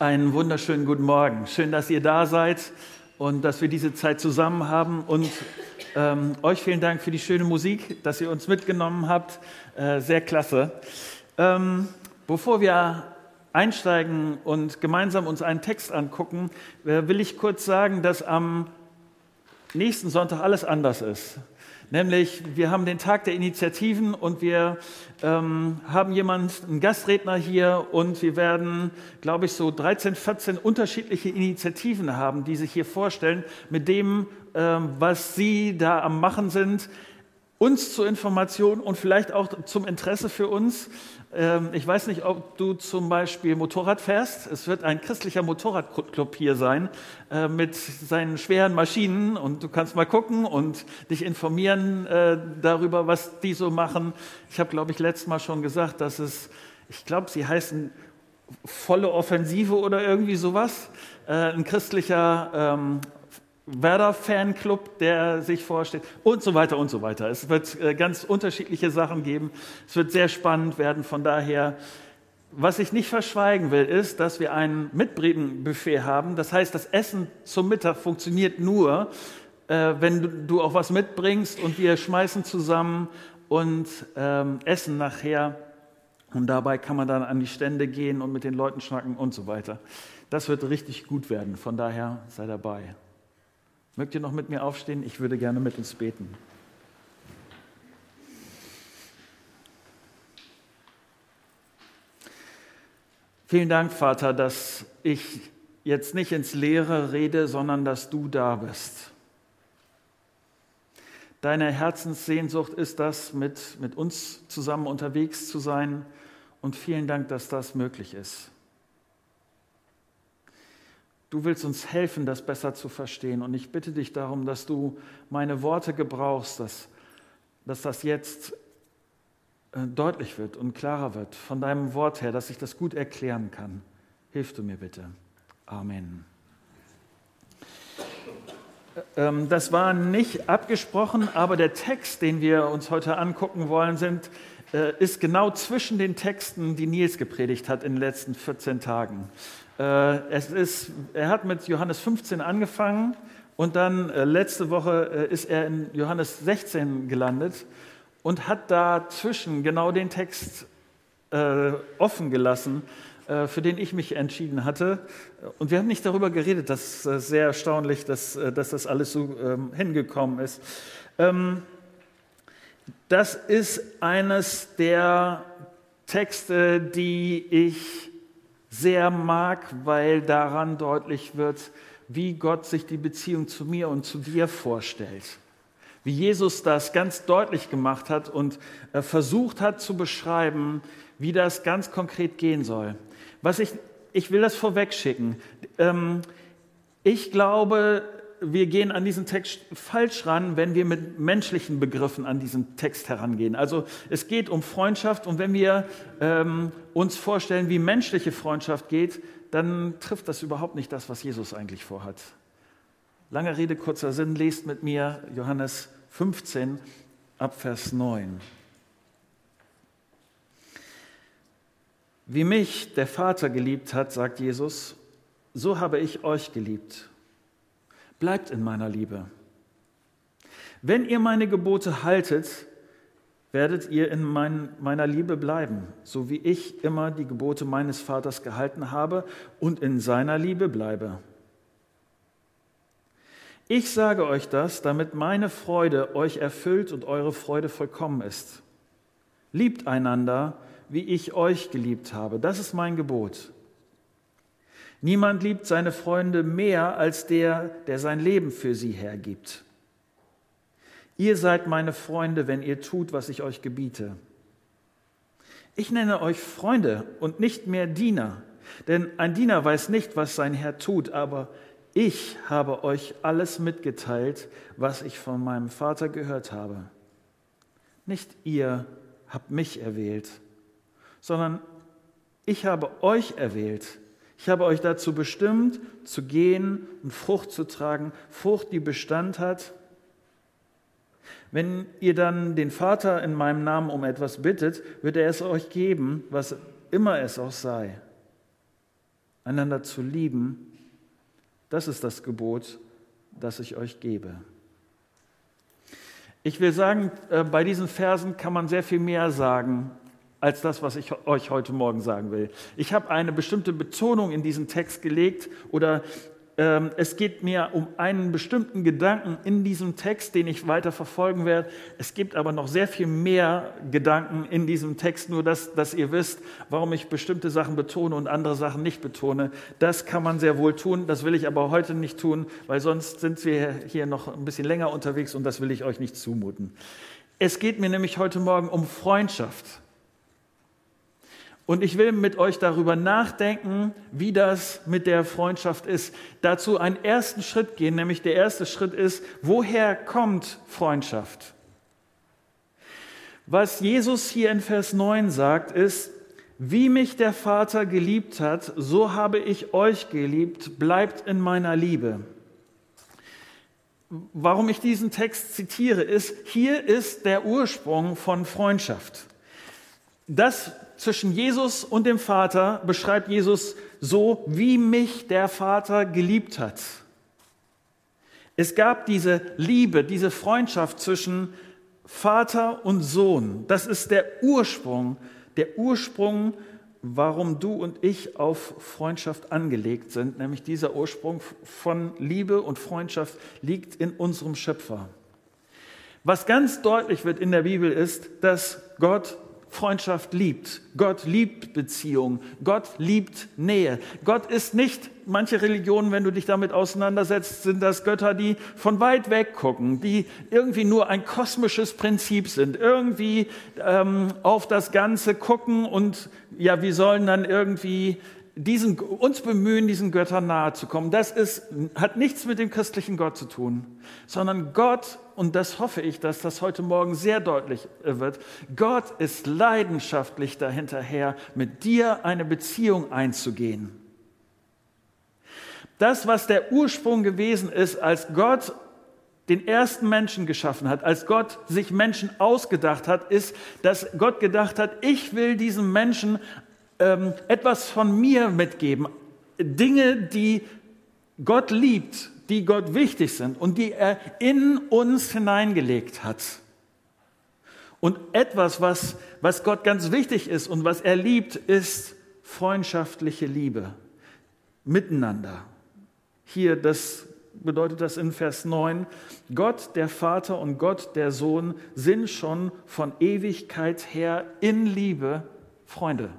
Einen wunderschönen guten Morgen. Schön, dass ihr da seid und dass wir diese Zeit zusammen haben. Und ähm, euch vielen Dank für die schöne Musik, dass ihr uns mitgenommen habt. Äh, sehr klasse. Ähm, bevor wir einsteigen und gemeinsam uns einen Text angucken, äh, will ich kurz sagen, dass am nächsten Sonntag alles anders ist. Nämlich, wir haben den Tag der Initiativen und wir ähm, haben jemanden, einen Gastredner hier und wir werden, glaube ich, so 13, 14 unterschiedliche Initiativen haben, die sich hier vorstellen mit dem, ähm, was Sie da am Machen sind, uns zur Information und vielleicht auch zum Interesse für uns. Ähm, ich weiß nicht, ob du zum Beispiel Motorrad fährst. Es wird ein christlicher Motorradclub hier sein äh, mit seinen schweren Maschinen und du kannst mal gucken und dich informieren äh, darüber, was die so machen. Ich habe, glaube ich, letztes Mal schon gesagt, dass es, ich glaube, sie heißen volle Offensive oder irgendwie sowas. Äh, ein christlicher ähm, Werder-Fanclub, der sich vorstellt und so weiter und so weiter. Es wird äh, ganz unterschiedliche Sachen geben. Es wird sehr spannend werden. Von daher, was ich nicht verschweigen will, ist, dass wir ein Mitbredenbuffet haben. Das heißt, das Essen zum Mittag funktioniert nur, äh, wenn du auch was mitbringst und wir schmeißen zusammen und ähm, essen nachher. Und dabei kann man dann an die Stände gehen und mit den Leuten schnacken und so weiter. Das wird richtig gut werden. Von daher sei dabei. Mögt ihr noch mit mir aufstehen? Ich würde gerne mit uns beten. Vielen Dank, Vater, dass ich jetzt nicht ins Leere rede, sondern dass du da bist. Deine Herzenssehnsucht ist das, mit, mit uns zusammen unterwegs zu sein. Und vielen Dank, dass das möglich ist. Du willst uns helfen, das besser zu verstehen. Und ich bitte dich darum, dass du meine Worte gebrauchst, dass, dass das jetzt äh, deutlich wird und klarer wird von deinem Wort her, dass ich das gut erklären kann. Hilf du mir bitte. Amen. Äh, ähm, das war nicht abgesprochen, aber der Text, den wir uns heute angucken wollen, sind, äh, ist genau zwischen den Texten, die Nils gepredigt hat in den letzten 14 Tagen. Äh, es ist, er hat mit Johannes 15 angefangen und dann äh, letzte Woche äh, ist er in Johannes 16 gelandet und hat dazwischen genau den Text offen gelassen, für den ich mich entschieden hatte. Und wir haben nicht darüber geredet. Das ist sehr erstaunlich, dass, dass das alles so ähm, hingekommen ist. Ähm, das ist eines der Texte, die ich sehr mag, weil daran deutlich wird, wie Gott sich die Beziehung zu mir und zu dir vorstellt. Wie Jesus das ganz deutlich gemacht hat und äh, versucht hat zu beschreiben, wie das ganz konkret gehen soll. Was ich, ich will das vorwegschicken. Ähm, ich glaube, wir gehen an diesen Text falsch ran, wenn wir mit menschlichen Begriffen an diesen Text herangehen. Also es geht um Freundschaft und wenn wir ähm, uns vorstellen, wie menschliche Freundschaft geht, dann trifft das überhaupt nicht das, was Jesus eigentlich vorhat. Lange Rede, kurzer Sinn, lest mit mir Johannes 15 ab Vers 9. Wie mich der Vater geliebt hat, sagt Jesus, so habe ich euch geliebt Bleibt in meiner Liebe. Wenn ihr meine Gebote haltet, werdet ihr in mein, meiner Liebe bleiben, so wie ich immer die Gebote meines Vaters gehalten habe und in seiner Liebe bleibe. Ich sage euch das, damit meine Freude euch erfüllt und eure Freude vollkommen ist. Liebt einander, wie ich euch geliebt habe. Das ist mein Gebot. Niemand liebt seine Freunde mehr als der, der sein Leben für sie hergibt. Ihr seid meine Freunde, wenn ihr tut, was ich euch gebiete. Ich nenne euch Freunde und nicht mehr Diener, denn ein Diener weiß nicht, was sein Herr tut, aber ich habe euch alles mitgeteilt, was ich von meinem Vater gehört habe. Nicht ihr habt mich erwählt, sondern ich habe euch erwählt ich habe euch dazu bestimmt, zu gehen und Frucht zu tragen, Frucht, die Bestand hat. Wenn ihr dann den Vater in meinem Namen um etwas bittet, wird er es euch geben, was immer es auch sei. einander zu lieben, das ist das Gebot, das ich euch gebe. Ich will sagen, äh, bei diesen Versen kann man sehr viel mehr sagen als das, was ich euch heute Morgen sagen will. Ich habe eine bestimmte Betonung in diesen Text gelegt oder ähm, es geht mir um einen bestimmten Gedanken in diesem Text, den ich weiter verfolgen werde. Es gibt aber noch sehr viel mehr Gedanken in diesem Text, nur dass, dass ihr wisst, warum ich bestimmte Sachen betone und andere Sachen nicht betone. Das kann man sehr wohl tun, das will ich aber heute nicht tun, weil sonst sind wir hier noch ein bisschen länger unterwegs und das will ich euch nicht zumuten. Es geht mir nämlich heute Morgen um Freundschaft. Und ich will mit euch darüber nachdenken, wie das mit der Freundschaft ist. Dazu einen ersten Schritt gehen, nämlich der erste Schritt ist, woher kommt Freundschaft? Was Jesus hier in Vers 9 sagt, ist, wie mich der Vater geliebt hat, so habe ich euch geliebt, bleibt in meiner Liebe. Warum ich diesen Text zitiere, ist, hier ist der Ursprung von Freundschaft. Das zwischen Jesus und dem Vater beschreibt Jesus so, wie mich der Vater geliebt hat. Es gab diese Liebe, diese Freundschaft zwischen Vater und Sohn. Das ist der Ursprung, der Ursprung, warum du und ich auf Freundschaft angelegt sind. Nämlich dieser Ursprung von Liebe und Freundschaft liegt in unserem Schöpfer. Was ganz deutlich wird in der Bibel ist, dass Gott Freundschaft liebt. Gott liebt Beziehung. Gott liebt Nähe. Gott ist nicht, manche Religionen, wenn du dich damit auseinandersetzt, sind das Götter, die von weit weg gucken, die irgendwie nur ein kosmisches Prinzip sind, irgendwie ähm, auf das Ganze gucken und ja, wir sollen dann irgendwie diesen, uns bemühen, diesen Göttern nahe zu kommen. Das ist, hat nichts mit dem christlichen Gott zu tun, sondern Gott, und das hoffe ich, dass das heute Morgen sehr deutlich wird, Gott ist leidenschaftlich dahinterher, mit dir eine Beziehung einzugehen. Das, was der Ursprung gewesen ist, als Gott den ersten Menschen geschaffen hat, als Gott sich Menschen ausgedacht hat, ist, dass Gott gedacht hat, ich will diesem Menschen ähm, etwas von mir mitgeben. Dinge, die Gott liebt, die Gott wichtig sind und die er in uns hineingelegt hat. Und etwas, was, was Gott ganz wichtig ist und was er liebt, ist freundschaftliche Liebe miteinander. Hier, das bedeutet das in Vers 9, Gott der Vater und Gott der Sohn sind schon von Ewigkeit her in Liebe Freunde.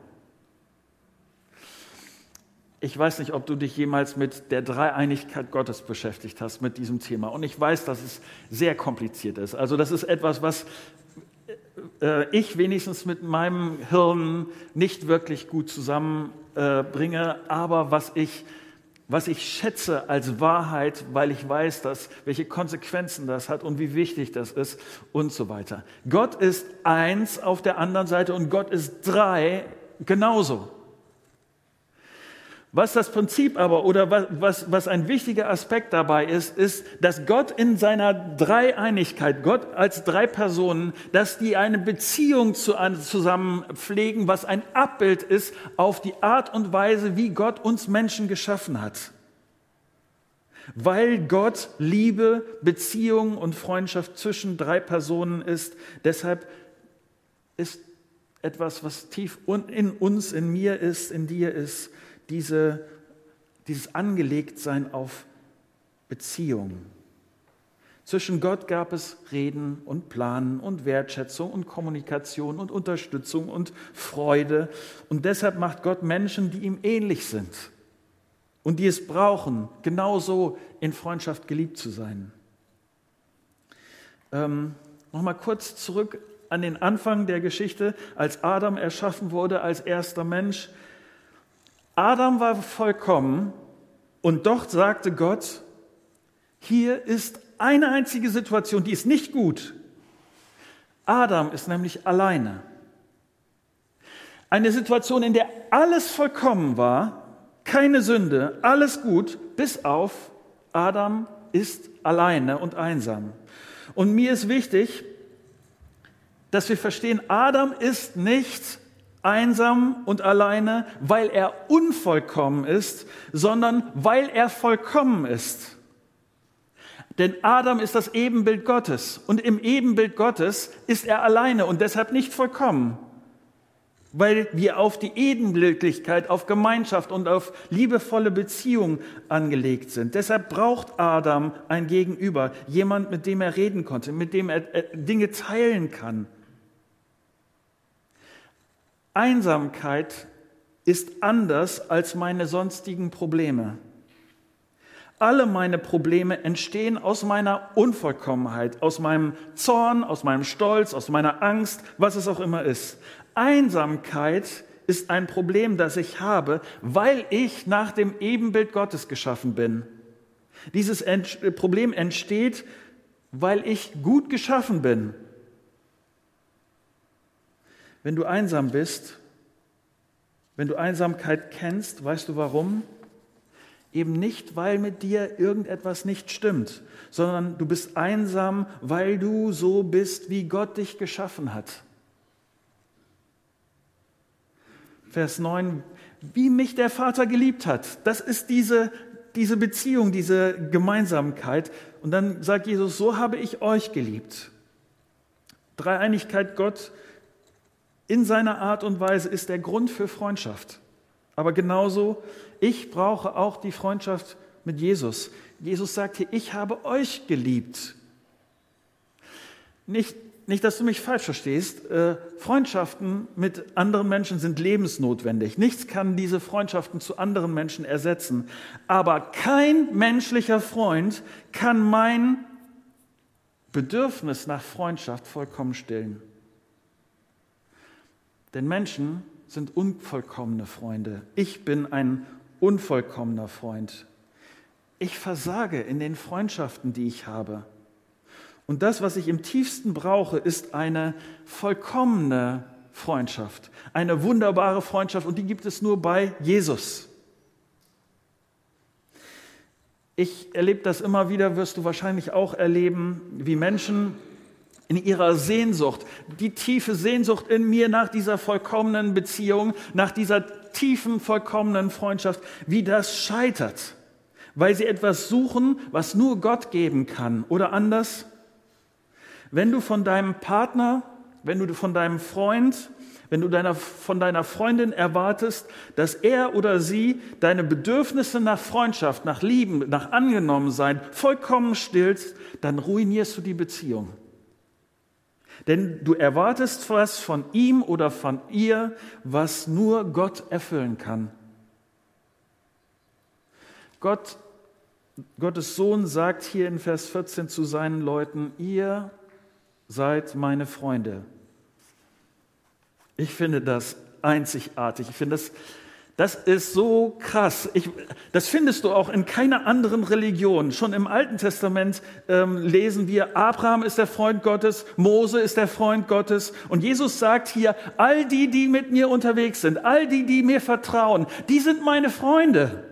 Ich weiß nicht, ob du dich jemals mit der Dreieinigkeit Gottes beschäftigt hast, mit diesem Thema. Und ich weiß, dass es sehr kompliziert ist. Also das ist etwas, was äh, ich wenigstens mit meinem Hirn nicht wirklich gut zusammenbringe, aber was ich, was ich schätze als Wahrheit, weil ich weiß, dass, welche Konsequenzen das hat und wie wichtig das ist und so weiter. Gott ist eins auf der anderen Seite und Gott ist drei genauso. Was das Prinzip aber oder was, was, was ein wichtiger Aspekt dabei ist, ist, dass Gott in seiner Dreieinigkeit, Gott als drei Personen, dass die eine Beziehung zu, zusammen pflegen, was ein Abbild ist auf die Art und Weise, wie Gott uns Menschen geschaffen hat. Weil Gott Liebe, Beziehung und Freundschaft zwischen drei Personen ist, deshalb ist etwas, was tief in uns, in mir ist, in dir ist, diese, dieses Angelegtsein auf Beziehung. Zwischen Gott gab es Reden und Planen und Wertschätzung und Kommunikation und Unterstützung und Freude. Und deshalb macht Gott Menschen, die ihm ähnlich sind und die es brauchen, genauso in Freundschaft geliebt zu sein. Ähm, Nochmal kurz zurück an den Anfang der Geschichte, als Adam erschaffen wurde als erster Mensch. Adam war vollkommen und doch sagte Gott, hier ist eine einzige Situation, die ist nicht gut. Adam ist nämlich alleine. Eine Situation, in der alles vollkommen war, keine Sünde, alles gut, bis auf Adam ist alleine und einsam. Und mir ist wichtig, dass wir verstehen, Adam ist nicht einsam und alleine, weil er unvollkommen ist, sondern weil er vollkommen ist. Denn Adam ist das Ebenbild Gottes und im Ebenbild Gottes ist er alleine und deshalb nicht vollkommen, weil wir auf die Ebenbildlichkeit, auf Gemeinschaft und auf liebevolle Beziehung angelegt sind. Deshalb braucht Adam ein Gegenüber, jemand, mit dem er reden konnte, mit dem er Dinge teilen kann. Einsamkeit ist anders als meine sonstigen Probleme. Alle meine Probleme entstehen aus meiner Unvollkommenheit, aus meinem Zorn, aus meinem Stolz, aus meiner Angst, was es auch immer ist. Einsamkeit ist ein Problem, das ich habe, weil ich nach dem Ebenbild Gottes geschaffen bin. Dieses Problem entsteht, weil ich gut geschaffen bin. Wenn du einsam bist, wenn du Einsamkeit kennst, weißt du warum? Eben nicht, weil mit dir irgendetwas nicht stimmt, sondern du bist einsam, weil du so bist, wie Gott dich geschaffen hat. Vers 9, wie mich der Vater geliebt hat. Das ist diese, diese Beziehung, diese Gemeinsamkeit. Und dann sagt Jesus, so habe ich euch geliebt. Dreieinigkeit Gott in seiner Art und Weise ist der Grund für Freundschaft. Aber genauso, ich brauche auch die Freundschaft mit Jesus. Jesus sagt hier, ich habe euch geliebt. Nicht, nicht dass du mich falsch verstehst. Äh, Freundschaften mit anderen Menschen sind lebensnotwendig. Nichts kann diese Freundschaften zu anderen Menschen ersetzen. Aber kein menschlicher Freund kann mein Bedürfnis nach Freundschaft vollkommen stillen. Denn Menschen sind unvollkommene Freunde. Ich bin ein unvollkommener Freund. Ich versage in den Freundschaften, die ich habe. Und das, was ich im tiefsten brauche, ist eine vollkommene Freundschaft, eine wunderbare Freundschaft und die gibt es nur bei Jesus. Ich erlebe das immer wieder, wirst du wahrscheinlich auch erleben, wie Menschen in ihrer Sehnsucht, die tiefe Sehnsucht in mir nach dieser vollkommenen Beziehung, nach dieser tiefen, vollkommenen Freundschaft, wie das scheitert, weil sie etwas suchen, was nur Gott geben kann. Oder anders, wenn du von deinem Partner, wenn du von deinem Freund, wenn du deiner, von deiner Freundin erwartest, dass er oder sie deine Bedürfnisse nach Freundschaft, nach Lieben, nach Angenommensein vollkommen stillt, dann ruinierst du die Beziehung. Denn du erwartest was von ihm oder von ihr, was nur Gott erfüllen kann. Gott, Gottes Sohn sagt hier in Vers 14 zu seinen Leuten, ihr seid meine Freunde. Ich finde das einzigartig. Ich finde das das ist so krass. Ich, das findest du auch in keiner anderen Religion. Schon im Alten Testament ähm, lesen wir, Abraham ist der Freund Gottes, Mose ist der Freund Gottes. Und Jesus sagt hier, all die, die mit mir unterwegs sind, all die, die mir vertrauen, die sind meine Freunde.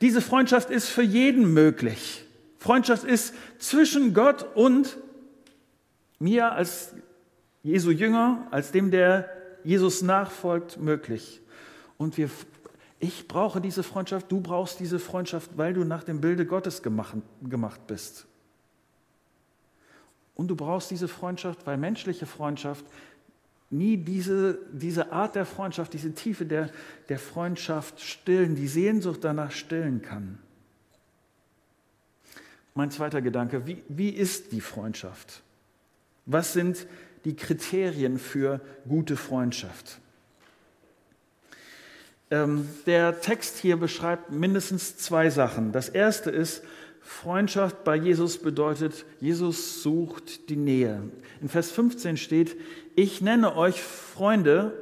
Diese Freundschaft ist für jeden möglich. Freundschaft ist zwischen Gott und mir als Jesu Jünger, als dem, der Jesus nachfolgt, möglich. Und wir, ich brauche diese Freundschaft, du brauchst diese Freundschaft, weil du nach dem Bilde Gottes gemacht, gemacht bist. Und du brauchst diese Freundschaft, weil menschliche Freundschaft nie diese, diese Art der Freundschaft, diese Tiefe der, der Freundschaft stillen, die Sehnsucht danach stillen kann. Mein zweiter Gedanke, wie, wie ist die Freundschaft? Was sind die Kriterien für gute Freundschaft? Ähm, der Text hier beschreibt mindestens zwei Sachen. Das erste ist, Freundschaft bei Jesus bedeutet, Jesus sucht die Nähe. In Vers 15 steht, ich nenne euch Freunde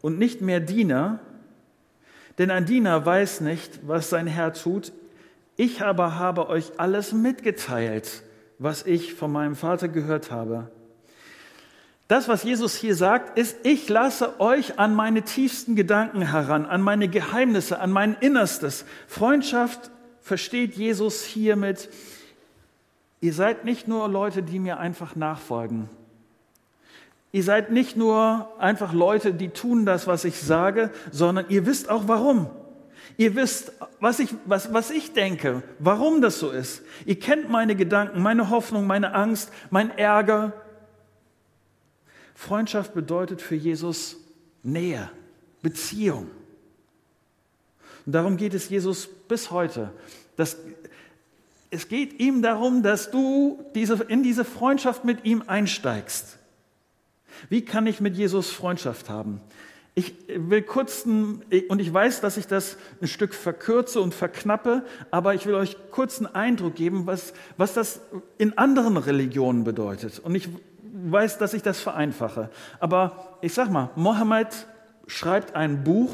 und nicht mehr Diener, denn ein Diener weiß nicht, was sein Herr tut. Ich aber habe euch alles mitgeteilt, was ich von meinem Vater gehört habe. Das, was Jesus hier sagt, ist, ich lasse euch an meine tiefsten Gedanken heran, an meine Geheimnisse, an mein Innerstes. Freundschaft versteht Jesus hiermit. Ihr seid nicht nur Leute, die mir einfach nachfolgen. Ihr seid nicht nur einfach Leute, die tun das, was ich sage, sondern ihr wisst auch warum. Ihr wisst, was ich, was, was ich denke, warum das so ist. Ihr kennt meine Gedanken, meine Hoffnung, meine Angst, mein Ärger. Freundschaft bedeutet für Jesus Nähe, Beziehung. Und darum geht es Jesus bis heute. Das, es geht ihm darum, dass du diese, in diese Freundschaft mit ihm einsteigst. Wie kann ich mit Jesus Freundschaft haben? Ich will kurz, und ich weiß, dass ich das ein Stück verkürze und verknappe, aber ich will euch kurz einen Eindruck geben, was, was das in anderen Religionen bedeutet. Und ich weiß, dass ich das vereinfache. Aber ich sag mal, Mohammed schreibt ein Buch,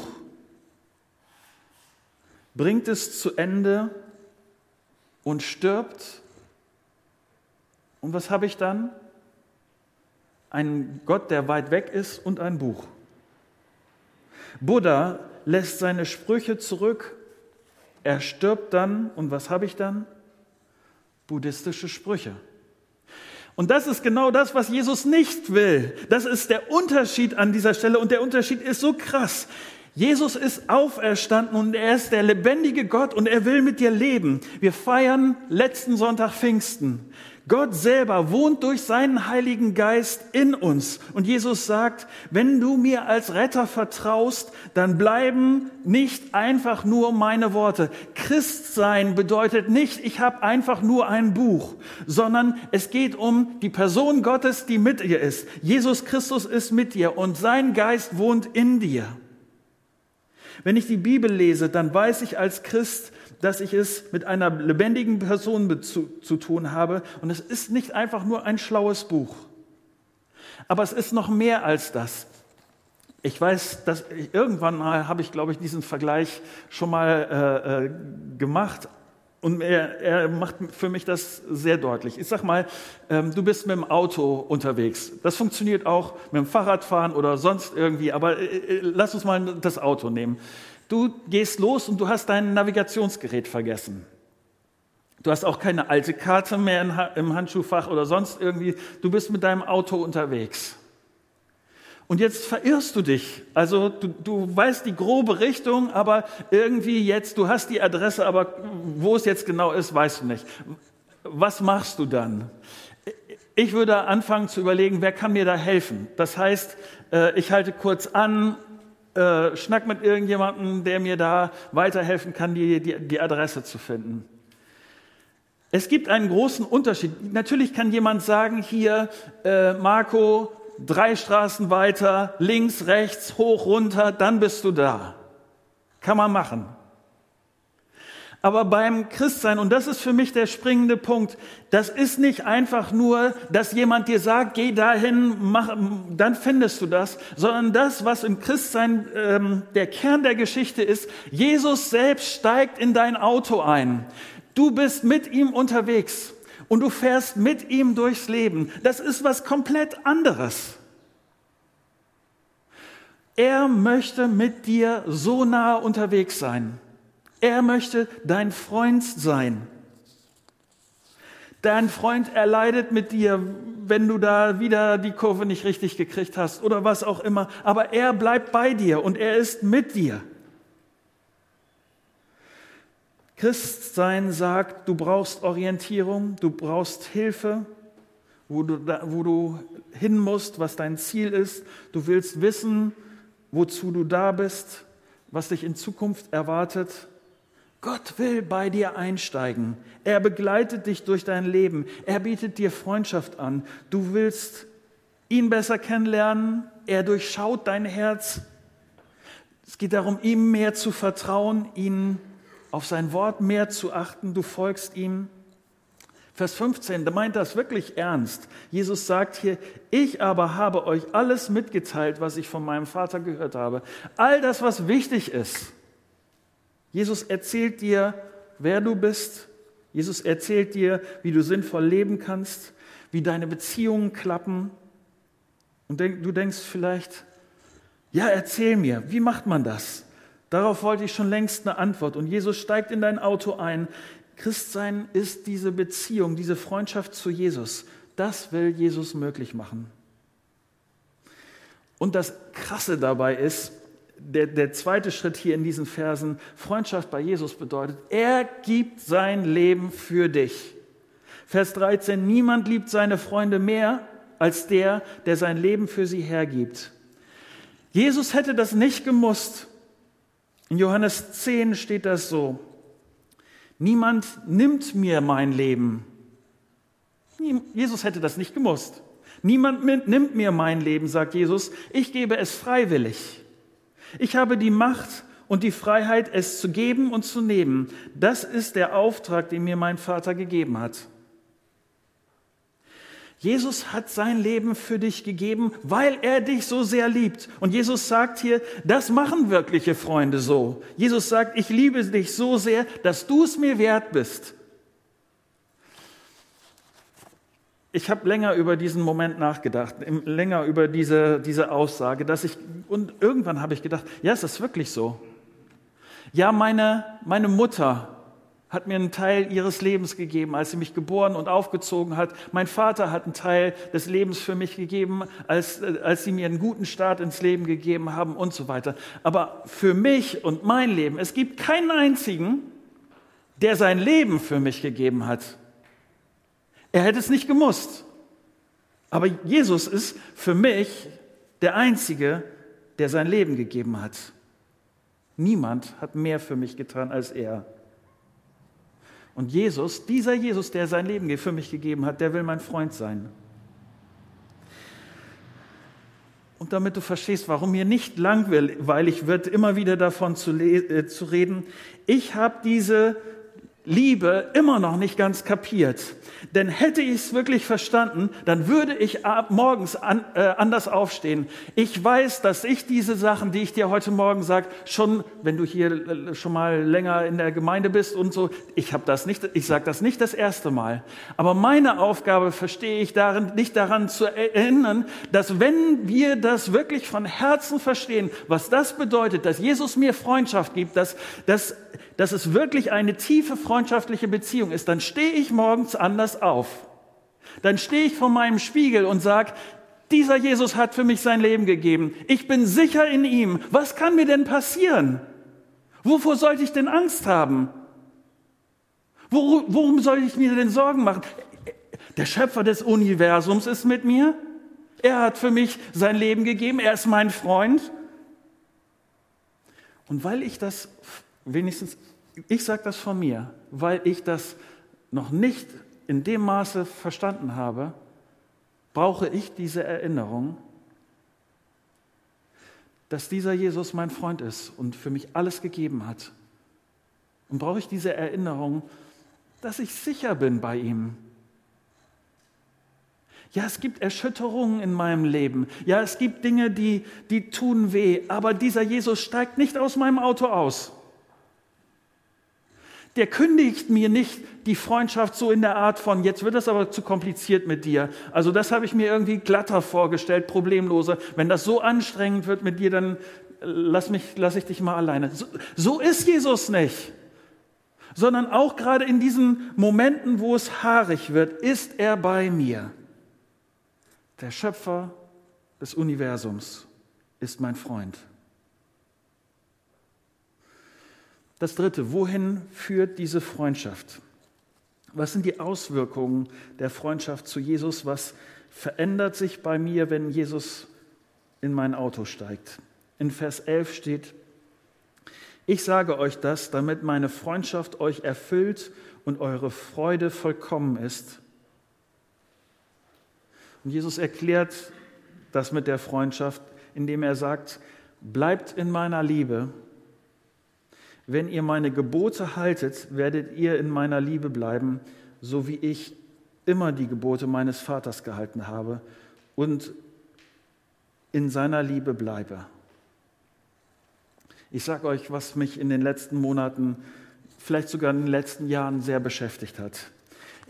bringt es zu Ende und stirbt. Und was habe ich dann? Ein Gott, der weit weg ist und ein Buch. Buddha lässt seine Sprüche zurück, er stirbt dann und was habe ich dann? Buddhistische Sprüche. Und das ist genau das, was Jesus nicht will. Das ist der Unterschied an dieser Stelle und der Unterschied ist so krass. Jesus ist auferstanden und er ist der lebendige Gott und er will mit dir leben. Wir feiern letzten Sonntag Pfingsten. Gott selber wohnt durch seinen Heiligen Geist in uns. Und Jesus sagt, wenn du mir als Retter vertraust, dann bleiben nicht einfach nur meine Worte. Christsein bedeutet nicht, ich habe einfach nur ein Buch, sondern es geht um die Person Gottes, die mit dir ist. Jesus Christus ist mit dir und sein Geist wohnt in dir. Wenn ich die Bibel lese, dann weiß ich als Christ, dass ich es mit einer lebendigen Person zu, zu tun habe. Und es ist nicht einfach nur ein schlaues Buch. Aber es ist noch mehr als das. Ich weiß, dass ich, irgendwann mal habe ich, glaube ich, diesen Vergleich schon mal äh, äh, gemacht. Und er, er, macht für mich das sehr deutlich. Ich sag mal, ähm, du bist mit dem Auto unterwegs. Das funktioniert auch mit dem Fahrradfahren oder sonst irgendwie. Aber äh, äh lass uns mal das Auto nehmen. Du gehst los und du hast dein Navigationsgerät vergessen. Du hast auch keine alte Karte mehr im Handschuhfach oder sonst irgendwie. Du bist mit deinem Auto unterwegs. Und jetzt verirrst du dich. Also du, du weißt die grobe Richtung, aber irgendwie jetzt, du hast die Adresse, aber wo es jetzt genau ist, weißt du nicht. Was machst du dann? Ich würde anfangen zu überlegen, wer kann mir da helfen? Das heißt, äh, ich halte kurz an, äh, schnack mit irgendjemandem, der mir da weiterhelfen kann, die, die, die Adresse zu finden. Es gibt einen großen Unterschied. Natürlich kann jemand sagen, hier, äh, Marco, drei Straßen weiter, links, rechts, hoch, runter, dann bist du da. Kann man machen. Aber beim Christsein, und das ist für mich der springende Punkt, das ist nicht einfach nur, dass jemand dir sagt, geh dahin, mach, dann findest du das, sondern das, was im Christsein ähm, der Kern der Geschichte ist, Jesus selbst steigt in dein Auto ein. Du bist mit ihm unterwegs und du fährst mit ihm durchs Leben. Das ist was komplett anderes. Er möchte mit dir so nah unterwegs sein. Er möchte dein Freund sein. Dein Freund erleidet mit dir, wenn du da wieder die Kurve nicht richtig gekriegt hast oder was auch immer. Aber er bleibt bei dir und er ist mit dir. Christsein sagt, du brauchst Orientierung, du brauchst Hilfe, wo du, wo du hin musst, was dein Ziel ist. Du willst wissen, wozu du da bist, was dich in Zukunft erwartet. Gott will bei dir einsteigen. Er begleitet dich durch dein Leben. Er bietet dir Freundschaft an. Du willst ihn besser kennenlernen. Er durchschaut dein Herz. Es geht darum, ihm mehr zu vertrauen, ihn auf sein Wort mehr zu achten. Du folgst ihm. Vers 15, da meint das wirklich ernst. Jesus sagt hier, ich aber habe euch alles mitgeteilt, was ich von meinem Vater gehört habe. All das, was wichtig ist. Jesus erzählt dir, wer du bist. Jesus erzählt dir, wie du sinnvoll leben kannst, wie deine Beziehungen klappen. Und du denkst vielleicht, ja, erzähl mir, wie macht man das? Darauf wollte ich schon längst eine Antwort. Und Jesus steigt in dein Auto ein. Christsein ist diese Beziehung, diese Freundschaft zu Jesus. Das will Jesus möglich machen. Und das Krasse dabei ist, der, der zweite Schritt hier in diesen Versen, Freundschaft bei Jesus bedeutet, er gibt sein Leben für dich. Vers 13, niemand liebt seine Freunde mehr als der, der sein Leben für sie hergibt. Jesus hätte das nicht gemusst. In Johannes 10 steht das so. Niemand nimmt mir mein Leben. Jesus hätte das nicht gemusst. Niemand nimmt mir mein Leben, sagt Jesus. Ich gebe es freiwillig. Ich habe die Macht und die Freiheit, es zu geben und zu nehmen. Das ist der Auftrag, den mir mein Vater gegeben hat. Jesus hat sein Leben für dich gegeben, weil er dich so sehr liebt. Und Jesus sagt hier, das machen wirkliche Freunde so. Jesus sagt, ich liebe dich so sehr, dass du es mir wert bist. Ich habe länger über diesen Moment nachgedacht, länger über diese, diese Aussage, dass ich, und irgendwann habe ich gedacht, ja, ist das wirklich so? Ja, meine, meine Mutter hat mir einen Teil ihres Lebens gegeben, als sie mich geboren und aufgezogen hat. Mein Vater hat einen Teil des Lebens für mich gegeben, als, als sie mir einen guten Start ins Leben gegeben haben und so weiter. Aber für mich und mein Leben, es gibt keinen einzigen, der sein Leben für mich gegeben hat. Er hätte es nicht gemusst. Aber Jesus ist für mich der Einzige, der sein Leben gegeben hat. Niemand hat mehr für mich getan als er. Und Jesus, dieser Jesus, der sein Leben für mich gegeben hat, der will mein Freund sein. Und damit du verstehst, warum mir nicht langweilig wird, immer wieder davon zu, äh, zu reden, ich habe diese Liebe immer noch nicht ganz kapiert. Denn hätte ich es wirklich verstanden, dann würde ich ab morgens an, äh, anders aufstehen. Ich weiß, dass ich diese Sachen, die ich dir heute Morgen sage, schon, wenn du hier äh, schon mal länger in der Gemeinde bist und so, ich habe das nicht, ich sage das nicht das erste Mal. Aber meine Aufgabe verstehe ich darin, nicht daran zu erinnern, dass wenn wir das wirklich von Herzen verstehen, was das bedeutet, dass Jesus mir Freundschaft gibt, dass, dass dass es wirklich eine tiefe freundschaftliche Beziehung ist, dann stehe ich morgens anders auf. Dann stehe ich vor meinem Spiegel und sage, dieser Jesus hat für mich sein Leben gegeben. Ich bin sicher in ihm. Was kann mir denn passieren? Wovor sollte ich denn Angst haben? Worum soll ich mir denn Sorgen machen? Der Schöpfer des Universums ist mit mir. Er hat für mich sein Leben gegeben. Er ist mein Freund. Und weil ich das wenigstens ich sage das von mir, weil ich das noch nicht in dem Maße verstanden habe, brauche ich diese Erinnerung, dass dieser Jesus mein Freund ist und für mich alles gegeben hat. Und brauche ich diese Erinnerung, dass ich sicher bin bei ihm. Ja, es gibt Erschütterungen in meinem Leben. Ja, es gibt Dinge, die, die tun weh. Aber dieser Jesus steigt nicht aus meinem Auto aus der kündigt mir nicht die Freundschaft so in der Art von, jetzt wird das aber zu kompliziert mit dir. Also das habe ich mir irgendwie glatter vorgestellt, problemloser. Wenn das so anstrengend wird mit dir, dann lass, mich, lass ich dich mal alleine. So, so ist Jesus nicht. Sondern auch gerade in diesen Momenten, wo es haarig wird, ist er bei mir. Der Schöpfer des Universums ist mein Freund. Das Dritte, wohin führt diese Freundschaft? Was sind die Auswirkungen der Freundschaft zu Jesus? Was verändert sich bei mir, wenn Jesus in mein Auto steigt? In Vers 11 steht, ich sage euch das, damit meine Freundschaft euch erfüllt und eure Freude vollkommen ist. Und Jesus erklärt das mit der Freundschaft, indem er sagt, bleibt in meiner Liebe wenn ihr meine Gebote haltet, werdet ihr in meiner Liebe bleiben, so wie ich immer die Gebote meines Vaters gehalten habe und in seiner Liebe bleibe. Ich sage euch, was mich in den letzten Monaten, vielleicht sogar in den letzten Jahren sehr beschäftigt hat.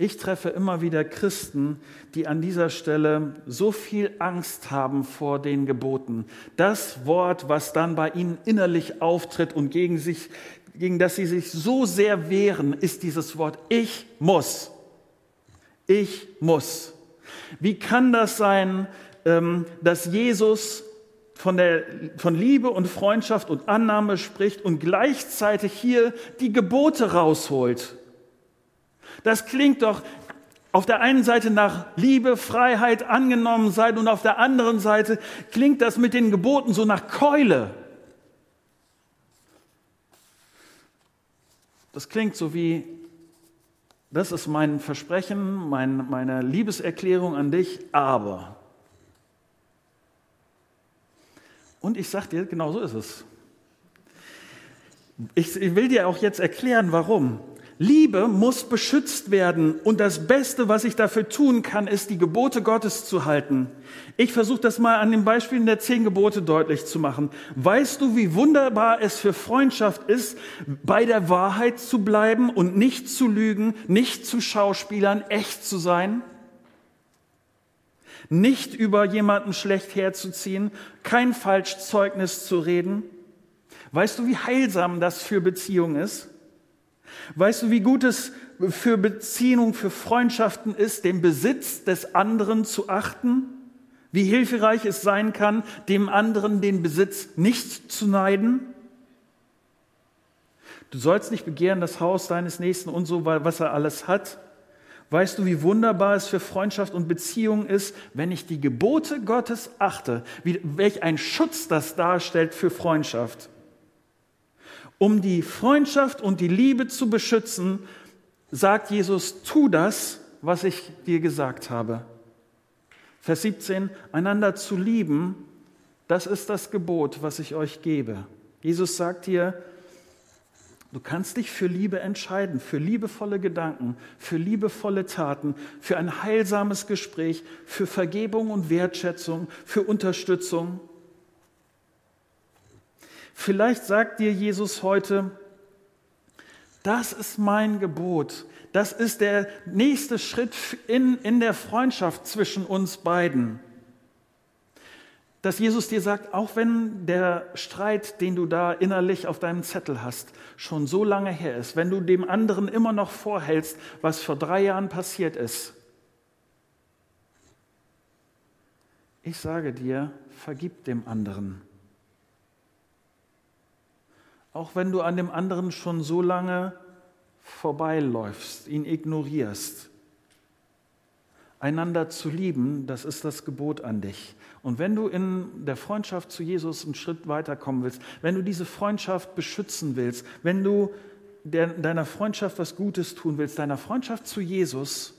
Ich treffe immer wieder Christen, die an dieser Stelle so viel Angst haben vor den Geboten. Das Wort, was dann bei ihnen innerlich auftritt und gegen sich, gegen das sie sich so sehr wehren, ist dieses Wort ich muss. Ich muss. Wie kann das sein, ähm, dass Jesus von, der, von Liebe und Freundschaft und Annahme spricht und gleichzeitig hier die Gebote rausholt. Das klingt doch auf der einen Seite nach Liebe, Freiheit, angenommen sein und auf der anderen Seite klingt das mit den Geboten so nach Keule. Das klingt so wie, das ist mein Versprechen, mein, meine Liebeserklärung an dich, aber. Und ich sage dir, genau so ist es. Ich, ich will dir auch jetzt erklären, warum. Liebe muss beschützt werden und das Beste, was ich dafür tun kann, ist, die Gebote Gottes zu halten. Ich versuche das mal an den Beispielen der zehn Gebote deutlich zu machen. Weißt du, wie wunderbar es für Freundschaft ist, bei der Wahrheit zu bleiben und nicht zu lügen, nicht zu Schauspielern, echt zu sein? Nicht über jemanden schlecht herzuziehen, kein Falschzeugnis zu reden? Weißt du, wie heilsam das für Beziehungen ist? Weißt du, wie gut es für Beziehungen, für Freundschaften ist, den Besitz des anderen zu achten? Wie hilfreich es sein kann, dem anderen den Besitz nicht zu neiden? Du sollst nicht begehren das Haus deines Nächsten und so, was er alles hat. Weißt du, wie wunderbar es für Freundschaft und Beziehung ist, wenn ich die Gebote Gottes achte, wie, welch ein Schutz das darstellt für Freundschaft? Um die Freundschaft und die Liebe zu beschützen, sagt Jesus, tu das, was ich dir gesagt habe. Vers 17, einander zu lieben, das ist das Gebot, was ich euch gebe. Jesus sagt hier, du kannst dich für Liebe entscheiden, für liebevolle Gedanken, für liebevolle Taten, für ein heilsames Gespräch, für Vergebung und Wertschätzung, für Unterstützung. Vielleicht sagt dir Jesus heute, das ist mein Gebot. Das ist der nächste Schritt in, in der Freundschaft zwischen uns beiden. Dass Jesus dir sagt, auch wenn der Streit, den du da innerlich auf deinem Zettel hast, schon so lange her ist, wenn du dem anderen immer noch vorhältst, was vor drei Jahren passiert ist, ich sage dir, vergib dem anderen. Auch wenn du an dem anderen schon so lange vorbeiläufst, ihn ignorierst. Einander zu lieben, das ist das Gebot an dich. Und wenn du in der Freundschaft zu Jesus einen Schritt weiterkommen willst, wenn du diese Freundschaft beschützen willst, wenn du deiner Freundschaft was Gutes tun willst, deiner Freundschaft zu Jesus,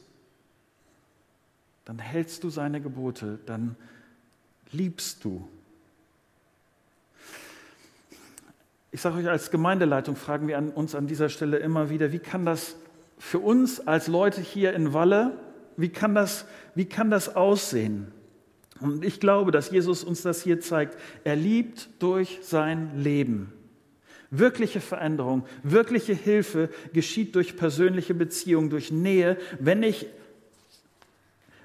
dann hältst du seine Gebote, dann liebst du Ich sage euch, als Gemeindeleitung fragen wir uns an dieser Stelle immer wieder, wie kann das für uns als Leute hier in Walle, wie kann das, wie kann das aussehen? Und ich glaube, dass Jesus uns das hier zeigt. Er liebt durch sein Leben. Wirkliche Veränderung, wirkliche Hilfe geschieht durch persönliche Beziehung, durch Nähe, wenn ich,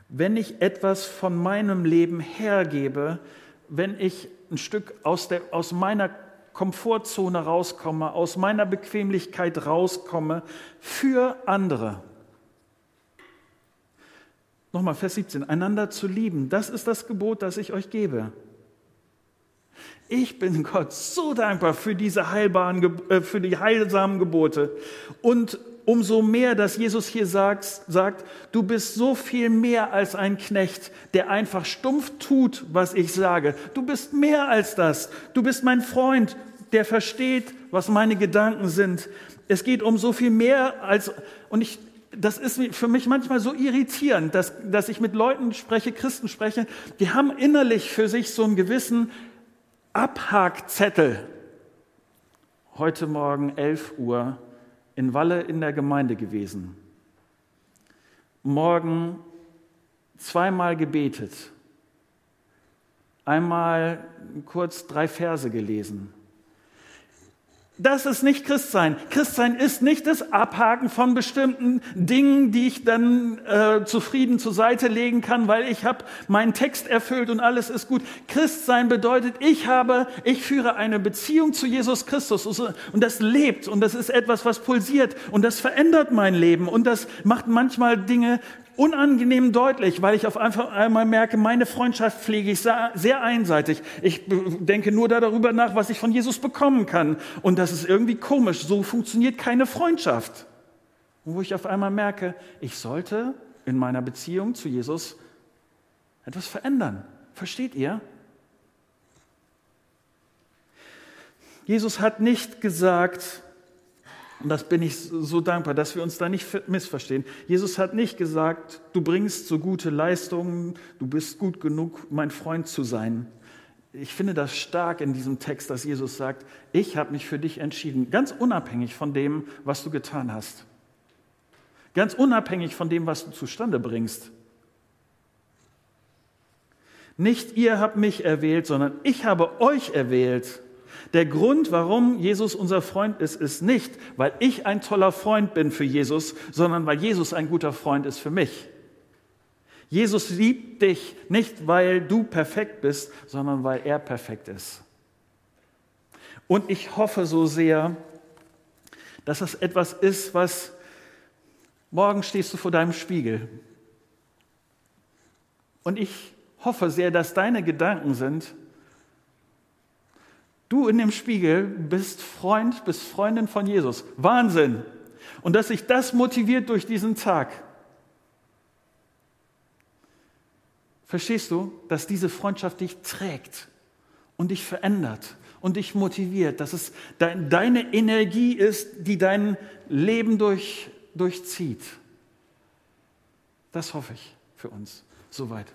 wenn ich etwas von meinem Leben hergebe, wenn ich ein Stück aus, der, aus meiner Komfortzone rauskomme, aus meiner Bequemlichkeit rauskomme für andere. Nochmal Vers 17, einander zu lieben, das ist das Gebot, das ich euch gebe. Ich bin Gott so dankbar für diese heilbaren, äh, für die heilsamen Gebote. Und umso mehr, dass Jesus hier sagt, sagt, du bist so viel mehr als ein Knecht, der einfach stumpf tut, was ich sage. Du bist mehr als das. Du bist mein Freund, der versteht, was meine Gedanken sind. Es geht um so viel mehr als, und ich, das ist für mich manchmal so irritierend, dass, dass ich mit Leuten spreche, Christen spreche, die haben innerlich für sich so einen gewissen Abhakzettel. Heute Morgen 11 Uhr in Walle in der Gemeinde gewesen. Morgen zweimal gebetet. Einmal kurz drei Verse gelesen. Das ist nicht Christsein. Christsein ist nicht das Abhaken von bestimmten Dingen, die ich dann äh, zufrieden zur Seite legen kann, weil ich habe meinen Text erfüllt und alles ist gut. Christsein bedeutet, ich habe, ich führe eine Beziehung zu Jesus Christus und das lebt und das ist etwas, was pulsiert und das verändert mein Leben und das macht manchmal Dinge unangenehm deutlich, weil ich auf einmal merke, meine Freundschaft pflege ich sehr einseitig. Ich denke nur darüber nach, was ich von Jesus bekommen kann. Und das ist irgendwie komisch. So funktioniert keine Freundschaft. wo ich auf einmal merke, ich sollte in meiner Beziehung zu Jesus etwas verändern. Versteht ihr? Jesus hat nicht gesagt, und das bin ich so dankbar, dass wir uns da nicht missverstehen. Jesus hat nicht gesagt, du bringst so gute Leistungen, du bist gut genug, mein Freund zu sein. Ich finde das stark in diesem Text, dass Jesus sagt, ich habe mich für dich entschieden, ganz unabhängig von dem, was du getan hast. Ganz unabhängig von dem, was du zustande bringst. Nicht ihr habt mich erwählt, sondern ich habe euch erwählt der Grund, warum Jesus unser Freund ist, ist nicht, weil ich ein toller Freund bin für Jesus, sondern weil Jesus ein guter Freund ist für mich. Jesus liebt dich nicht, weil du perfekt bist, sondern weil er perfekt ist. Und ich hoffe so sehr, dass das etwas ist, was morgen stehst du vor deinem Spiegel. Und ich hoffe sehr, dass deine Gedanken sind, Du in dem Spiegel bist Freund, bist Freundin von Jesus. Wahnsinn. Und dass sich das motiviert durch diesen Tag. Verstehst du, dass diese Freundschaft dich trägt und dich verändert und dich motiviert, dass es deine Energie ist, die dein Leben durch, durchzieht. Das hoffe ich für uns. Soweit.